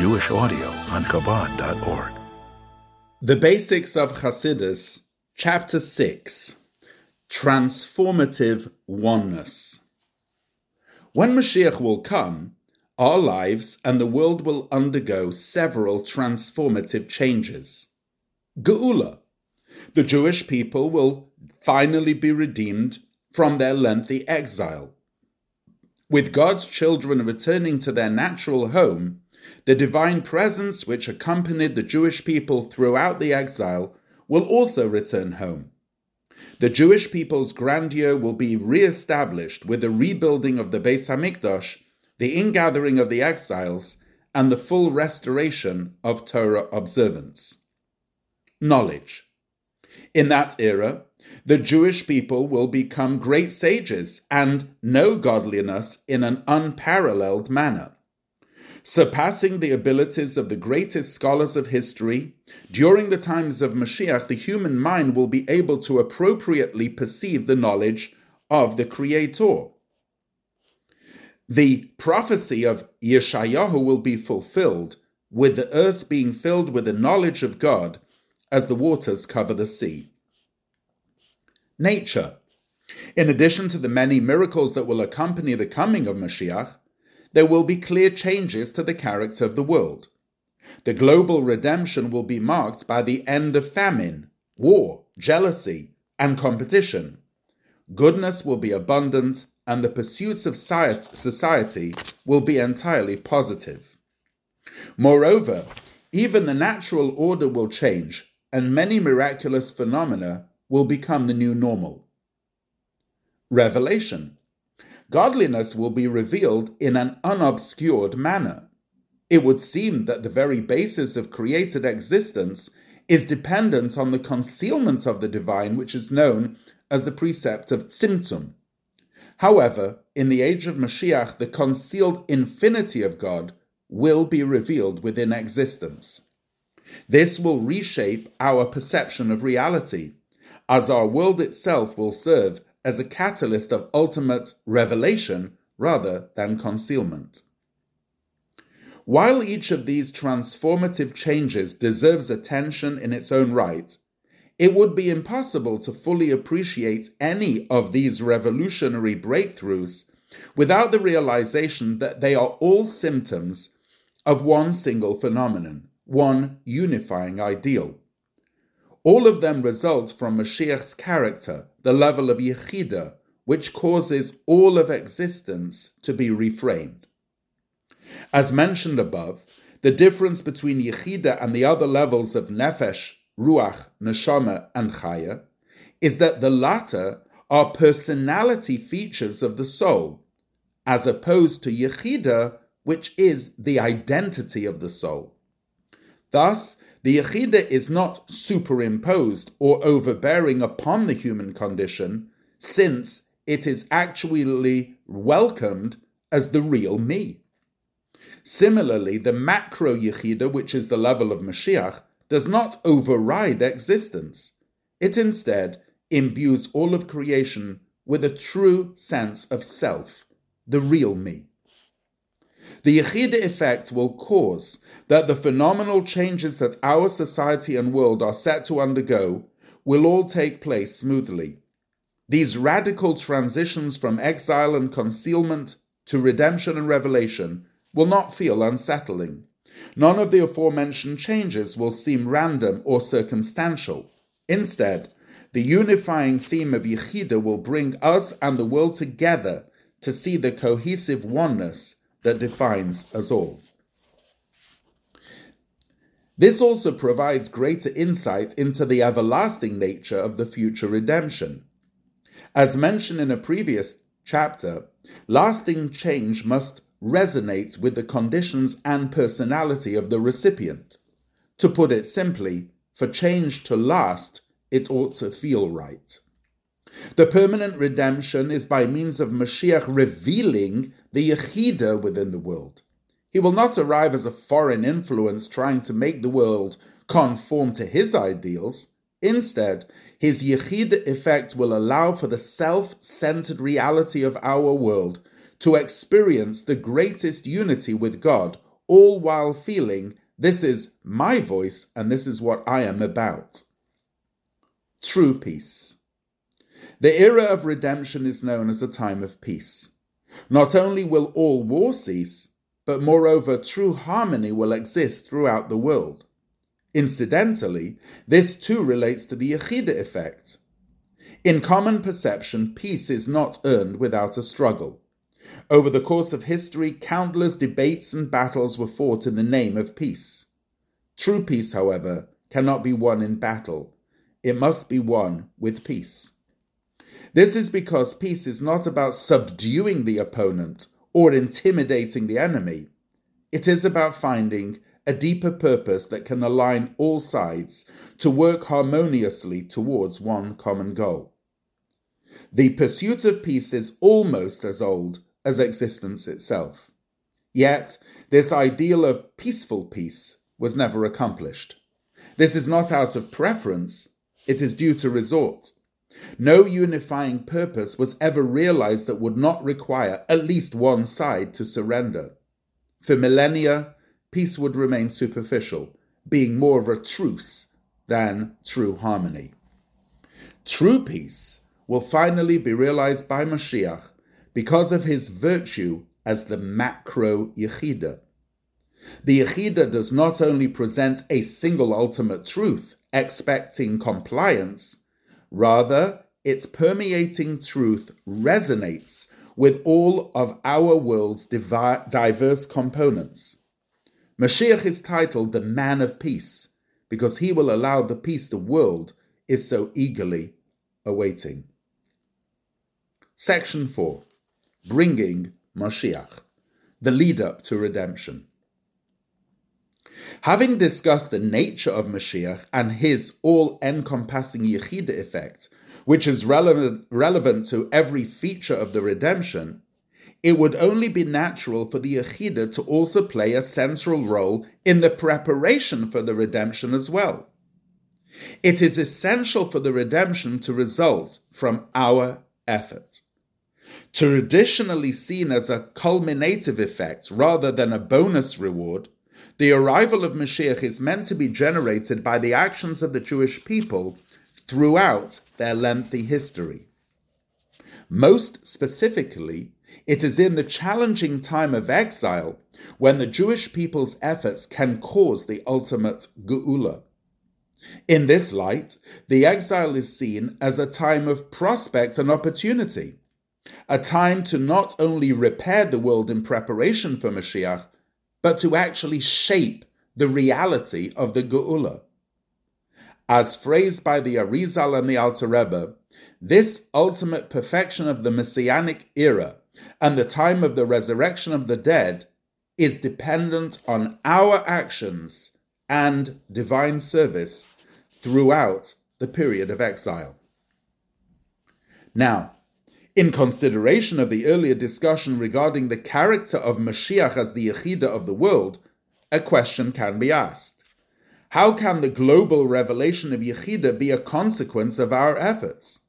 Jewish audio on Chabad.org. The Basics of Chassidus, Chapter 6 Transformative Oneness. When Mashiach will come, our lives and the world will undergo several transformative changes. Geula. The Jewish people will finally be redeemed from their lengthy exile. With God's children returning to their natural home, the divine presence which accompanied the Jewish people throughout the exile will also return home. The Jewish people's grandeur will be re-established with the rebuilding of the Beis Hamikdash, the ingathering of the exiles, and the full restoration of Torah observance. Knowledge. In that era, the Jewish people will become great sages and know godliness in an unparalleled manner. Surpassing the abilities of the greatest scholars of history, during the times of Mashiach, the human mind will be able to appropriately perceive the knowledge of the Creator. The prophecy of Yeshayahu will be fulfilled, with the earth being filled with the knowledge of God as the waters cover the sea. Nature. In addition to the many miracles that will accompany the coming of Mashiach, there will be clear changes to the character of the world. The global redemption will be marked by the end of famine, war, jealousy, and competition. Goodness will be abundant, and the pursuits of society will be entirely positive. Moreover, even the natural order will change, and many miraculous phenomena will become the new normal. Revelation godliness will be revealed in an unobscured manner. It would seem that the very basis of created existence is dependent on the concealment of the divine, which is known as the precept of Tzimtzum. However, in the age of Mashiach, the concealed infinity of God will be revealed within existence. This will reshape our perception of reality, as our world itself will serve as a catalyst of ultimate revelation rather than concealment. While each of these transformative changes deserves attention in its own right, it would be impossible to fully appreciate any of these revolutionary breakthroughs without the realization that they are all symptoms of one single phenomenon, one unifying ideal. All of them result from Mashiach's character, the level of Yechida, which causes all of existence to be reframed. As mentioned above, the difference between Yechida and the other levels of Nefesh, Ruach, Neshama, and Chaya is that the latter are personality features of the soul, as opposed to Yechida, which is the identity of the soul. Thus, the Yechida is not superimposed or overbearing upon the human condition, since it is actually welcomed as the real me. Similarly, the macro Yechida, which is the level of Mashiach, does not override existence. It instead imbues all of creation with a true sense of self, the real me. The Yechida effect will cause that the phenomenal changes that our society and world are set to undergo will all take place smoothly. These radical transitions from exile and concealment to redemption and revelation will not feel unsettling. None of the aforementioned changes will seem random or circumstantial. Instead, the unifying theme of Yechida will bring us and the world together to see the cohesive oneness that defines us all. This also provides greater insight into the everlasting nature of the future redemption. As mentioned in a previous chapter, lasting change must resonate with the conditions and personality of the recipient. To put it simply, for change to last, it ought to feel right. The permanent redemption is by means of Mashiach revealing the Yechida within the world. He will not arrive as a foreign influence trying to make the world conform to his ideals. Instead, his Yechida effect will allow for the self centered reality of our world to experience the greatest unity with God, all while feeling this is my voice and this is what I am about. True peace. The era of redemption is known as a time of peace. Not only will all war cease, but moreover, true harmony will exist throughout the world. Incidentally, this too relates to the Yechida effect. In common perception, peace is not earned without a struggle. Over the course of history, countless debates and battles were fought in the name of peace. True peace, however, cannot be won in battle. It must be won with peace. This is because peace is not about subduing the opponent or intimidating the enemy. It is about finding a deeper purpose that can align all sides to work harmoniously towards one common goal. The pursuit of peace is almost as old as existence itself. Yet, this ideal of peaceful peace was never accomplished. This is not out of preference, it is due to resort. No unifying purpose was ever realized that would not require at least one side to surrender. For millennia, peace would remain superficial, being more of a truce than true harmony. True peace will finally be realized by Mashiach because of his virtue as the macro Yechida. The Yechida does not only present a single ultimate truth, expecting compliance, rather, its permeating truth resonates with all of our world's diverse components. Mashiach is titled the Man of Peace because he will allow the peace the world is so eagerly awaiting. Section 4 Bringing Mashiach, the lead up to redemption. Having discussed the nature of Mashiach and his all encompassing Yechida effect, which is relevant, relevant to every feature of the redemption, it would only be natural for the Yechida to also play a central role in the preparation for the redemption as well. It is essential for the redemption to result from our effort. Traditionally seen as a culminative effect rather than a bonus reward, the arrival of Mashiach is meant to be generated by the actions of the Jewish people throughout their lengthy history. Most specifically, it is in the challenging time of exile when the Jewish people's efforts can cause the ultimate geula. In this light, the exile is seen as a time of prospect and opportunity, a time to not only repair the world in preparation for Mashiach, but to actually shape the reality of the geula. As phrased by the Arizal and the Alter Rebbe, this ultimate perfection of the Messianic era and the time of the resurrection of the dead is dependent on our actions and divine service throughout the period of exile. Now, in consideration of the earlier discussion regarding the character of Mashiach as the Yechida of the world, a question can be asked. How can the global revelation of Yechida be a consequence of our efforts?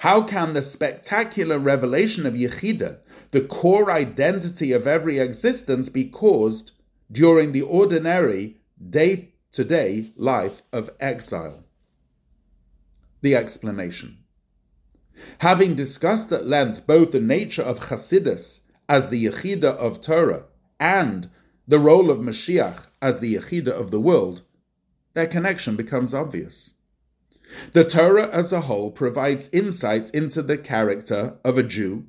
How can the spectacular revelation of Yechida, the core identity of every existence, be caused during the ordinary day to day life of exile? The explanation. Having discussed at length both the nature of Chassidus as the Yechida of Torah and the role of Mashiach as the Yechida of the world, their connection becomes obvious. The Torah as a whole provides insight into the character of a Jew,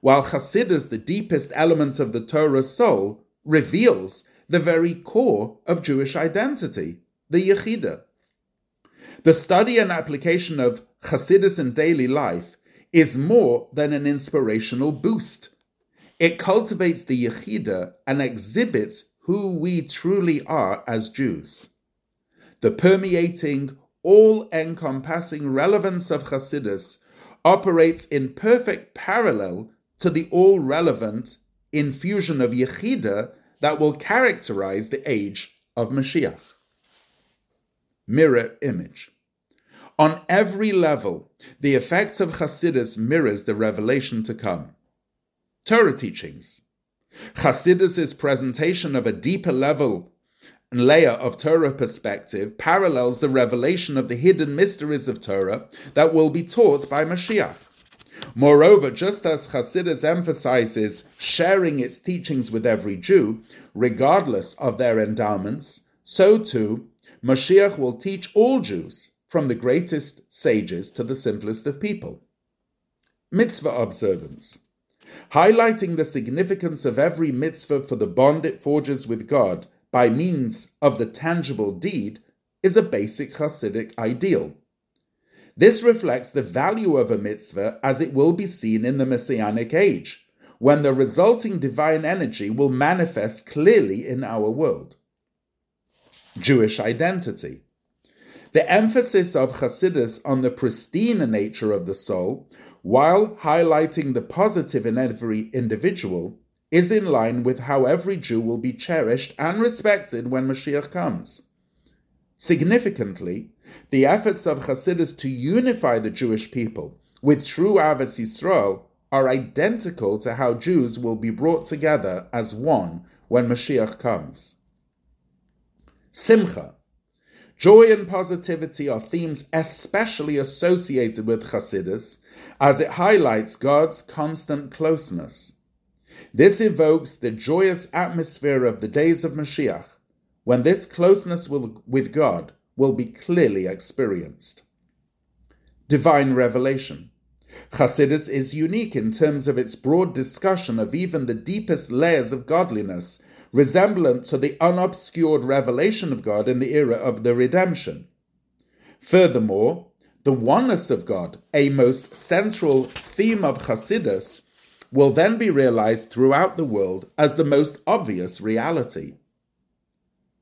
while Chassidus, the deepest element of the Torah's soul, reveals the very core of Jewish identity, the Yechida. The study and application of Chassidus in daily life is more than an inspirational boost. It cultivates the Yechida and exhibits who we truly are as Jews. The permeating, all encompassing relevance of Chassidus operates in perfect parallel to the all relevant infusion of Yechida that will characterize the age of Mashiach. Mirror image. On every level, the effects of Chassidus mirrors the revelation to come. Torah teachings, Chassidus' presentation of a deeper level and layer of Torah perspective parallels the revelation of the hidden mysteries of Torah that will be taught by Mashiach. Moreover, just as Chassidus emphasizes sharing its teachings with every Jew, regardless of their endowments, so too Mashiach will teach all Jews, from the greatest sages to the simplest of people. Mitzvah observance. Highlighting the significance of every mitzvah for the bond it forges with God by means of the tangible deed is a basic Hasidic ideal. This reflects the value of a mitzvah as it will be seen in the Messianic age, when the resulting divine energy will manifest clearly in our world. Jewish identity. The emphasis of Chassidus on the pristine nature of the soul, while highlighting the positive in every individual, is in line with how every Jew will be cherished and respected when Mashiach comes. Significantly, the efforts of Chassidus to unify the Jewish people with true Ahavas Yisrael are identical to how Jews will be brought together as one when Mashiach comes. Simcha. Joy and positivity are themes especially associated with Chassidus, as it highlights God's constant closeness. This evokes the joyous atmosphere of the days of Mashiach, when this closeness will, with God will be clearly experienced. Divine Revelation Chassidus is unique in terms of its broad discussion of even the deepest layers of godliness, resemblant to the unobscured revelation of God in the era of the redemption. Furthermore, the oneness of God, a most central theme of Chassidus, will then be realized throughout the world as the most obvious reality.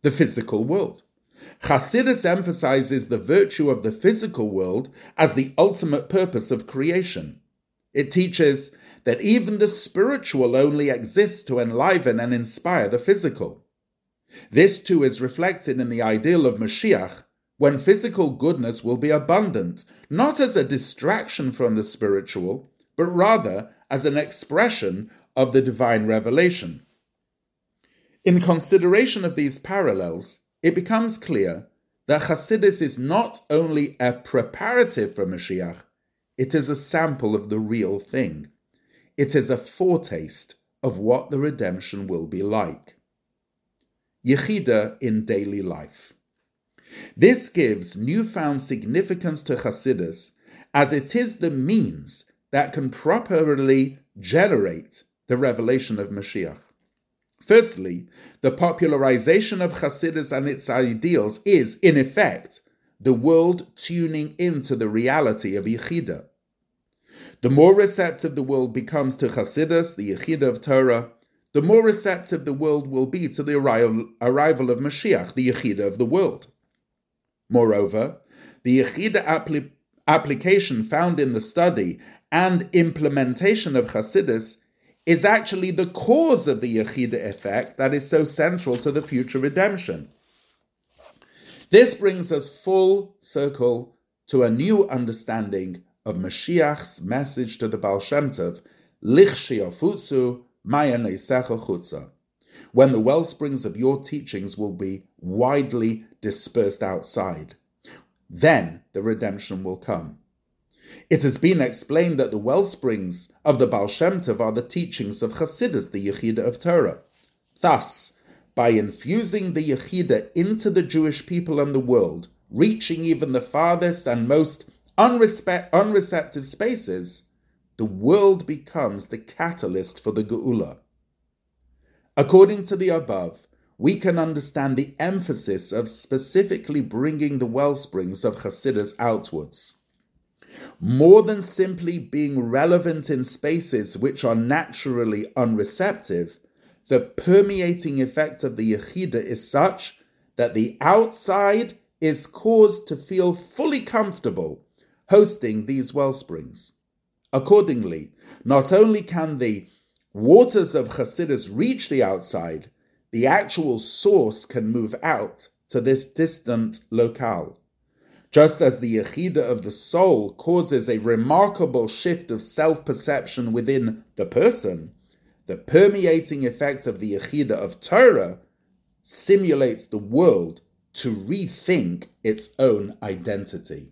The physical world. Chassidus emphasizes the virtue of the physical world as the ultimate purpose of creation. It teaches that even the spiritual only exists to enliven and inspire the physical. This too is reflected in the ideal of Mashiach, when physical goodness will be abundant, not as a distraction from the spiritual, but rather as an expression of the divine revelation. In consideration of these parallels, it becomes clear that Chassidus is not only a preparative for Mashiach, it is a sample of the real thing. It is a foretaste of what the redemption will be like. Yechida in daily life. This gives newfound significance to Chassidus as it is the means that can properly generate the revelation of Mashiach. Firstly, the popularization of Chassidus and its ideals is, in effect, the world tuning into the reality of Yechida. The more receptive the world becomes to Chassidus, the Yechida of Torah, the more receptive the world will be to the arrival of Mashiach, the Yechida of the world. Moreover, the Yechida appli- application found in the study and implementation of Chassidus is actually the cause of the Yechida effect that is so central to the future redemption. This brings us full circle to a new understanding of Mashiach's message to the Baal Shem Tov, Lichshiofutsu Maya Chutza, when the well springs of your teachings will be widely dispersed outside. Then the redemption will come. It has been explained that the well springs of the Baal Shem Tov are the teachings of Chassidus, the Yechida of Torah. Thus, by infusing the Yechida into the Jewish people and the world, reaching even the farthest and most unrespect, unreceptive spaces, the world becomes the catalyst for the Geula. According to the above, we can understand the emphasis of specifically bringing the well springs of Chassidus outwards more than simply being relevant in spaces which are naturally unreceptive, the permeating effect of the Yechida is such that the outside is caused to feel fully comfortable hosting these well springs. Accordingly, not only can the waters of Chassidus reach the outside, the actual source can move out to this distant locale. Just as the Yechida of the soul causes a remarkable shift of self perception within the person, the permeating effect of the Yechidah of Torah simulates the world to rethink its own identity.